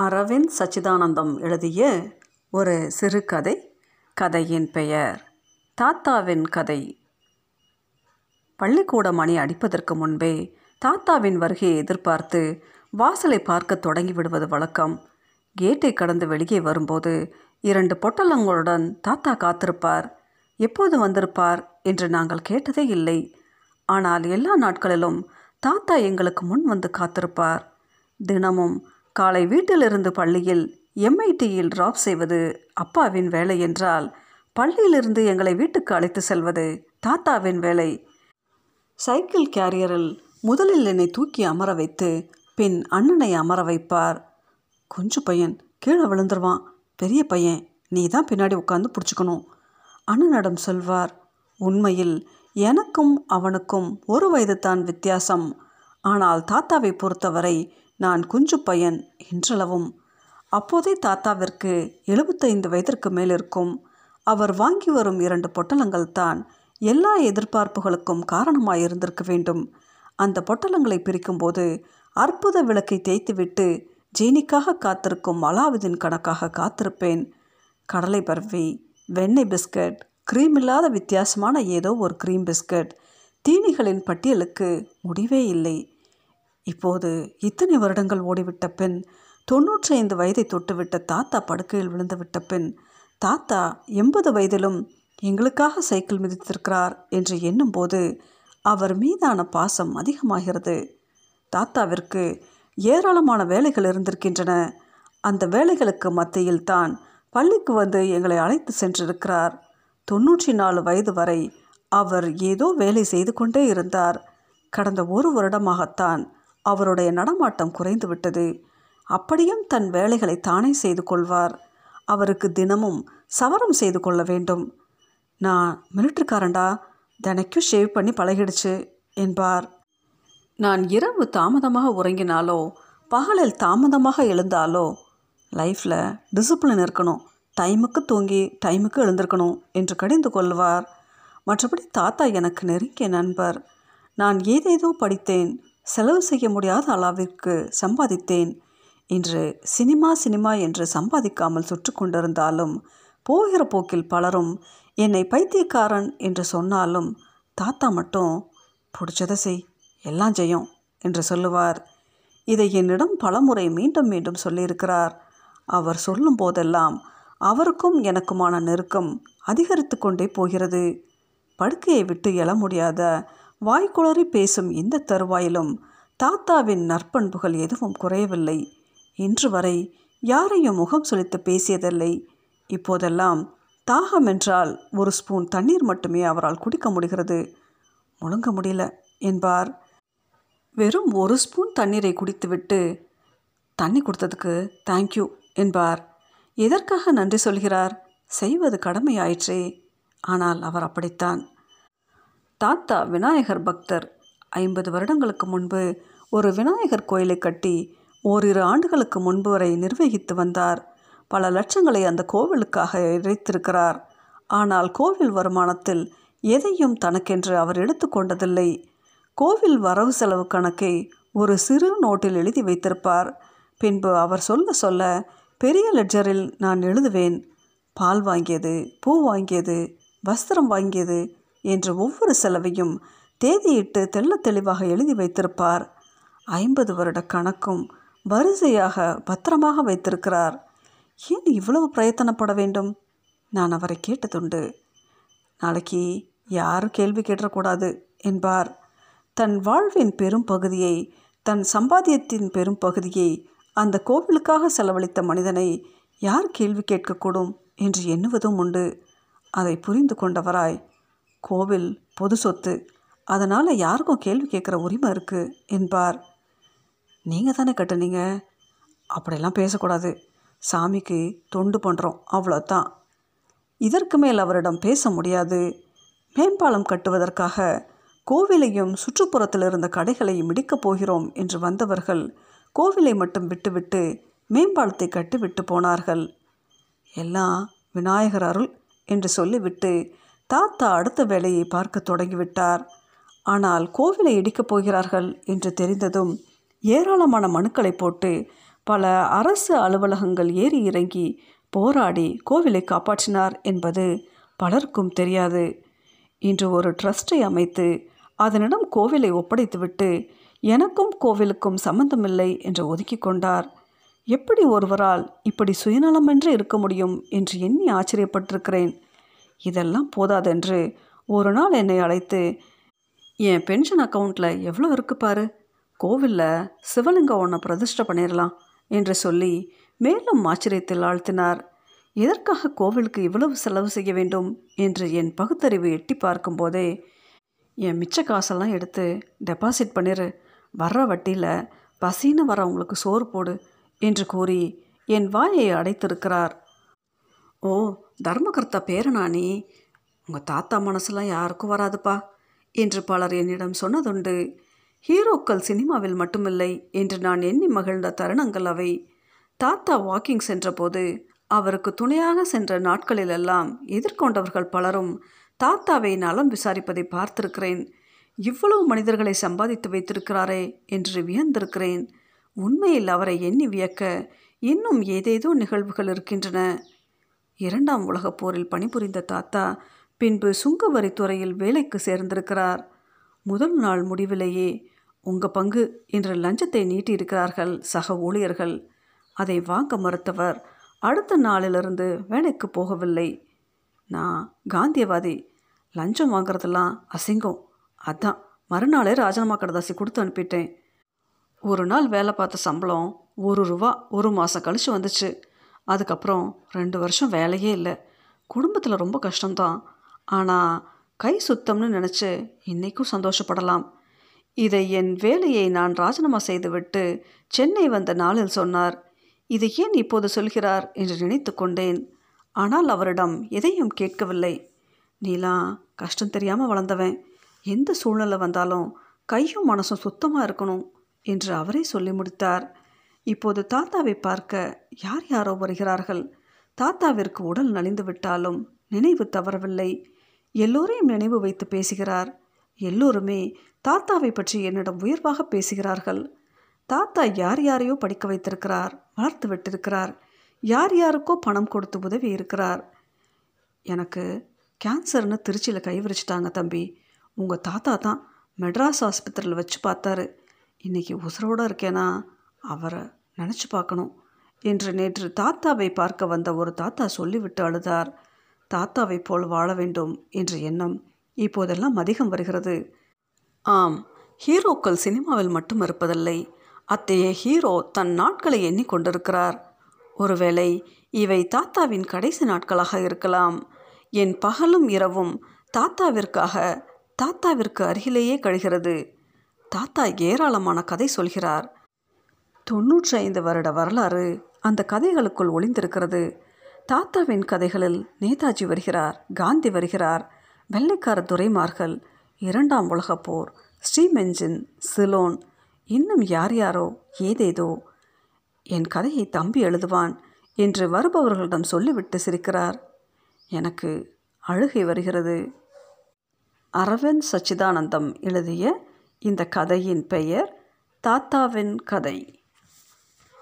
அரவிந்த் சச்சிதானந்தம் எழுதிய ஒரு சிறுகதை கதையின் பெயர் தாத்தாவின் கதை. பள்ளிக்கூட மணி அடிப்பதற்கு முன்பே தாத்தாவின் வருகையை எதிர்பார்த்து வாசலை பார்க்க தொடங்கி விடுவது வழக்கம். கேட்டை கடந்து வெளியே வரும்போது இரண்டு பொட்டலங்களுடன் தாத்தா காத்திருப்பார். எப்போது வந்திருப்பார்? என்று நாங்கள் கேட்டதே இல்லை. ஆனால் எல்லா நாட்களிலும் தாத்தா எங்களுக்கு முன் வந்து காத்திருப்பார். தினமும் காலை வீட்டிலிருந்து பள்ளியில் எம்ஐடியில் ட்ராப் செய்வது அப்பாவின் வேலை என்றால் பள்ளியிலிருந்து எங்களை வீட்டுக்கு அழைத்து செல்வது தாத்தாவின் வேலை. சைக்கிள் கேரியரில் முதலில் என்னை தூக்கி அமர வைத்து பின் அண்ணனை அமர வைப்பார். கொஞ்சு பையன் கீழே விழுந்துருவான். பெரிய பையன் நீ தான் பின்னாடி உட்காந்து பிடிச்சிக்கணும். அண்ணனிடம் சொல்வார். உண்மையில் எனக்கும் அவனுக்கும் ஒரு வயது தான் வித்தியாசம். ஆனால் தாத்தாவை பொறுத்தவரை நான் குஞ்சு பையன் இன்றளவும் அப்போதே தாத்தாவிற்கு எழுபத்தைந்து வயதிற்கு மேல் இருக்கும் அவர் வாங்கி வரும் இரண்டு பொட்டலங்கள் தான் எல்லா எதிர்பார்ப்புகளுக்கும் காரணமாக இருந்திருக்க வேண்டும். அந்த பொட்டலங்களை பிரிக்கும்போது அற்புத விளக்கை தேய்த்துவிட்டு ஜீனிக்காக காத்திருக்கும் அலாவுதீன் கணக்காக காத்திருப்பேன். கடலை பர்ஃபி வெண்ணெய் பிஸ்கட் க்ரீம் இல்லாத வித்தியாசமான ஏதோ ஒரு க்ரீம் பிஸ்கட் தீனிகளின் பட்டியலுக்கு முடிவே இல்லை. இப்போது இத்தனை வருடங்கள் ஓடிவிட்ட பின் தொன்னூற்றி ஐந்து வயதை தொட்டுவிட்ட தாத்தா படுக்கையில் விழுந்துவிட்ட பின் தாத்தா எண்பது வயதிலும் எங்களுக்காக சைக்கிள் மிதித்திருக்கிறார் என்று எண்ணும்போது அவர் மீதான பாசம் அதிகமாகிறது. தாத்தாவிற்கு ஏராளமான வேலைகள் இருந்திருக்கின்றன. அந்த வேலைகளுக்கு மத்தியில் தான் பள்ளிக்கு வந்து எங்களை அழைத்து சென்றிருக்கிறார். தொன்னூற்றி நாலு வயது வரை அவர் ஏதோ வேலை செய்து கொண்டே இருந்தார். கடந்த ஒரு வருடமாகத்தான் அவருடைய நடமாட்டம் குறைந்துவிட்டது. அப்படியும் தன் வேலைகளை தானே செய்து கொள்வார். அவருக்கு தினமும் சவரம் செய்து கொள்ள வேண்டும். நான் மிலிட்ரிக்காரண்டா தினைக்கும் ஷேவ் பண்ணி பழகிடுச்சு என்பார். நான் இரவு தாமதமாக உறங்கினாலோ பகலில் தாமதமாக எழுந்தாலோ லைஃப்பில் டிசிப்ளின் இருக்கணும். டைமுக்கு தூங்கி டைமுக்கு எழுந்திருக்கணும் என்று கடிந்து கொள்வார். மற்றபடி தாத்தா எனக்கு நெருங்கிய நண்பர். நான் ஏதேதோ படித்தேன். செலவு செய்ய முடியாத அளவிற்கு சம்பாதித்தேன் இன்று சினிமா சினிமா என்று சம்பாதிக்காமல் சுற்று கொண்டிருந்தாலும் போகிற போக்கில் பலரும் என்னை பைத்தியக்காரன் என்று சொன்னாலும் தாத்தா மட்டும் பிடிச்சதை செய் எல்லாம் செய்யும் என்று சொல்லுவார். இதை என்னிடம் பலமுறை மீண்டும் மீண்டும் சொல்லியிருக்கிறார். அவர் சொல்லும் போதெல்லாம் அவருக்கும் எனக்குமான நெருக்கம் அதிகரித்து கொண்டே போகிறது. படுக்கையை விட்டு எழ முடியாத வாய்க்குளறி பேசும் இந்த தருவாயிலும் தாத்தாவின் நற்பண்புகள் எதுவும் குறையவில்லை. இன்று வரை யாரையும் முகம் சுழித்து பேசியதில்லை. இப்போதெல்லாம் தாகம் என்றால் ஒரு ஸ்பூன் தண்ணீர் மட்டுமே அவரால் குடிக்க முடிகிறது. முழுங்க முடியல என்பார். வெறும் ஒரு ஸ்பூன் தண்ணீரை குடித்துவிட்டு தண்ணி கொடுத்ததுக்கு தேங்க்யூ என்பார். எதற்காக நன்றி சொல்கிறார்? செய்வது கடமையாயிற்றே. ஆனால் அவர் அப்படித்தான். தாத்தா விநாயகர் பக்தர். ஐம்பது வருடங்களுக்கு முன்பு ஒரு விநாயகர் கோயிலை கட்டி ஓரிரு ஆண்டுகளுக்கு முன்பு வரை நிர்வகித்து வந்தார். பல லட்சங்களை அந்த கோவிலுக்காக இறைத்திருக்கிறார். ஆனால் கோவில் வருமானத்தில் எதையும் தனக்கென்று அவர் எடுத்துக்கொண்டதில்லை கோவில் வரவு செலவு கணக்கை ஒரு சிறு நோட்டில் எழுதி வைத்திருப்பார். பின்பு அவர் சொல்ல சொல்ல பெரிய லெட்ஜரில் நான் எழுதுவேன். பால் வாங்கியது பூ வாங்கியது வஸ்திரம் வாங்கியது என்று ஒவ்வொரு செலவையும் தேதியிட்டு தெள்ள தெளிவாக எழுதி வைத்திருப்பார். ஐம்பது வருட கணக்கும் வரிசையாக பத்திரமாக வைத்திருக்கிறார். ஏன் இவ்வளவு பிரயத்தனப்பட வேண்டும்? நான் அவரை கேட்டதுண்டு. நாளைக்கு யாரும் கேள்வி கேட்டக்கூடாது என்பார். தன் வாழ்வின் பெரும் பகுதியை தன் சம்பாத்தியத்தின் பெரும் பகுதியை அந்த கோவிலுக்காக செலவழித்த மனிதனை யார் கேள்வி கேட்கக்கூடும் என்று எண்ணுவதும் உண்டு. அதை புரிந்து கொண்டவராய் கோவில் பொது சொத்து. அதனால் யாருக்கும் கேள்வி கேட்குற உரிமை இருக்குது என்பார். நீங்கள் தானே கட்டுனீங்க? அப்படியெல்லாம் பேசக்கூடாது. சாமிக்கு தொண்டு பண்ணுறோம் அவ்வளோதான் இதற்கு மேல் அவரிடம் பேச முடியாது. மேம்பாலம் கட்டுவதற்காக கோவிலையும் சுற்றுப்புறத்தில் இருந்த கடைகளையும் இடிக்கப் போகிறோம் என்று வந்தவர்கள் கோவிலை மட்டும் விட்டுவிட்டு மேம்பாலத்தை கட்டிவிட்டு போனார்கள். எல்லாம் விநாயகர் அருள் என்று சொல்லிவிட்டு தாத்தா அடுத்த வேலையை பார்க்க தொடங்கிவிட்டார். ஆனால் கோவிலை இடிக்கப் போகிறார்கள் என்று தெரிந்ததும் ஏராளமான மனுக்களை போட்டு பல அரசு அலுவலகங்கள் ஏறி இறங்கி போராடி கோவிலை காப்பாற்றினார் என்பது பலருக்கும் தெரியாது. இன்று ஒரு ட்ரஸ்டை அமைத்து அதனிடம் கோவிலை ஒப்படைத்துவிட்டு எனக்கும் கோவிலுக்கும் சம்பந்தமில்லை என்று ஒதுக்கி கொண்டார். எப்படி ஒருவரால் இப்படி சுயநலமென்று இருக்க முடியும்? என்று எண்ணி ஆச்சரியப்பட்டிருக்கிறேன். இதெல்லாம் போதாதென்று ஒரு நாள் என்னை அழைத்து என் பென்ஷன் அக்கௌண்ட்டில் எவ்வளோ இருக்கு பாரு? கோவிலில் சிவலிங்கம் ஒன்றை பிரதிஷ்டை பண்ணிடலாம் என்று சொல்லி மேலும் ஆச்சரியத்தில் ஆழ்த்தினார். எதற்காக கோவிலுக்கு இவ்வளவு செலவு செய்ய வேண்டும்? என்று என் பகுத்தறிவு எட்டி பார்க்கும்போதே என் மிச்ச காசெல்லாம் எடுத்து டெபாசிட் பண்ணிடு வர்ற வட்டியில் பசின்னு வரவங்களுக்கு சோறு போடு என்று கூறி என் வாயை அடைத்திருக்கிறார். ஓ தர்மகர்த்தா பேரனா நீ உங்கள் தாத்தா மனசுலாம் யாருக்கும் வராதுப்பா என்று பலர் என்னிடம் சொன்னதுண்டு. ஹீரோக்கள் சினிமாவில் மட்டுமில்லை என்று நான் எண்ணி மகிழ்ந்த தருணங்கள் அவை. தாத்தா வாக்கிங் சென்றபோது அவருக்கு துணையாக சென்ற நாட்களிலெல்லாம் எதிர்கொண்டவர்கள் பலரும் தாத்தாவை நலம் விசாரிப்பதை பார்த்திருக்கிறேன். இவ்வளவு மனிதர்களை சம்பாதித்து வைத்திருக்கிறாரே என்று வியந்திருக்கிறேன். உண்மையில் அவரை எண்ணி வியக்க இன்னும் ஏதேதோ நிகழ்வுகள் இருக்கின்றன. இரண்டாம் உலகப் போரில் பணிபுரிந்த தாத்தா பின்பு சுங்கவரித்துறையில் வேலைக்கு சேர்ந்திருக்கிறார். முதல் நாள் முடிவிலேயே உங்கள் பங்கு என்று லஞ்சத்தை நீட்டியிருக்கிறார்கள் சக ஊழியர்கள். அதை வாங்க மறுத்தவர் அடுத்த நாளிலிருந்து வேலைக்கு போகவில்லை. நான் காந்தியவாதி. லஞ்சம் வாங்குறதெல்லாம் அசிங்கம். அதான் மறுநாளே ராஜினாமா கடதாசி கொடுத்து அனுப்பிட்டேன். ஒரு நாள் வேலை பார்த்த சம்பளம் ஒரு ரூபா ஒரு மாதம் கழித்து வந்துச்சு. அதுக்கப்புறம் ரெண்டு வருஷம் வேலையே இல்லை. குடும்பத்தில் ரொம்ப கஷ்டம்தான். ஆனால் கை சுத்தம்னு நினச்சி இன்றைக்கும் சந்தோஷப்படலாம். இதை என் வேலையை நான் ராஜினாமா செய்துவிட்டு சென்னை வந்த நாளில் சொன்னார். இதை ஏன் இப்போது சொல்கிறார் என்று நினைத்து கொண்டேன். ஆனால் அவரிடம் எதையும் கேட்கவில்லை. நீலாம் கஷ்டம் தெரியாமல் வளர்ந்தவன். எந்த சூழ்நிலை வந்தாலும் கையும் மனசும் சுத்தமாக இருக்கணும் என்று அவரே சொல்லி முடித்தார். இப்போது தாத்தாவை பார்க்க யார் யாரோ வருகிறார்கள். தாத்தாவிற்கு உடல் நலிந்து விட்டாலும் நினைவு தவறவில்லை. எல்லோரையும் நினைவு வைத்து பேசுகிறார். எல்லோருமே தாத்தாவை பற்றி என்னிடம் உயர்வாக பேசுகிறார்கள். தாத்தா யார் யாரையோ படிக்க வைத்திருக்கிறார் வளர்த்து விட்டிருக்கிறார் யார் யாருக்கோ பணம் கொடுத்து உதவி இருக்கிறார். எனக்கு கேன்சர்னு திருச்சியில் கை விரிச்சிட்டாங்க தம்பி. உங்கள் தாத்தா தான் மெட்ராஸ் ஆஸ்பத்திரியில் வச்சு பார்த்தாரு. இன்றைக்கி உசுரோடு இருக்கேனா? அவரை நினச்சி பார்க்கணும் என்று நேற்று தாத்தாவை பார்க்க வந்த ஒரு தாத்தா சொல்லிவிட்டு அழுதார். தாத்தாவை போல் வாழ வேண்டும் என்ற எண்ணம் இப்போதெல்லாம் அதிகம் வருகிறது. ஆம் ஹீரோக்கள் சினிமாவில் மட்டும் இருப்பதில்லை. அத்தகைய ஹீரோ தன் நாட்களை எண்ணிக்கொண்டிருக்கிறார் ஒருவேளை இவை தாத்தாவின் கடைசி நாட்களாக இருக்கலாம். என் பகலும் இரவும் தாத்தாவிற்காக தாத்தாவிற்கு அருகிலேயே கழிகிறது. தாத்தா ஏராளமான கதை சொல்கிறார். தொன்னூற்றி ஐந்து வருட வரலாறு அந்த கதைகளுக்குள் ஒளிந்திருக்கிறது. தாத்தாவின் கதைகளில் நேதாஜி வருகிறார் காந்தி வருகிறார் வெள்ளைக்கார துரைமார்கள் இரண்டாம் உலகப் போர் ஸ்ரீமெஞ்சின் சிலோன் இன்னும் யார் யாரோ ஏதேதோ என் கதையை தம்பி எழுதுவான் என்று வருபவர்களிடம் சொல்லிவிட்டு சிரிக்கிறார். எனக்கு அழுகை வருகிறது. அரவிந்த் சச்சிதானந்தம் எழுதிய இந்த கதையின் பெயர் தாத்தாவின் கதை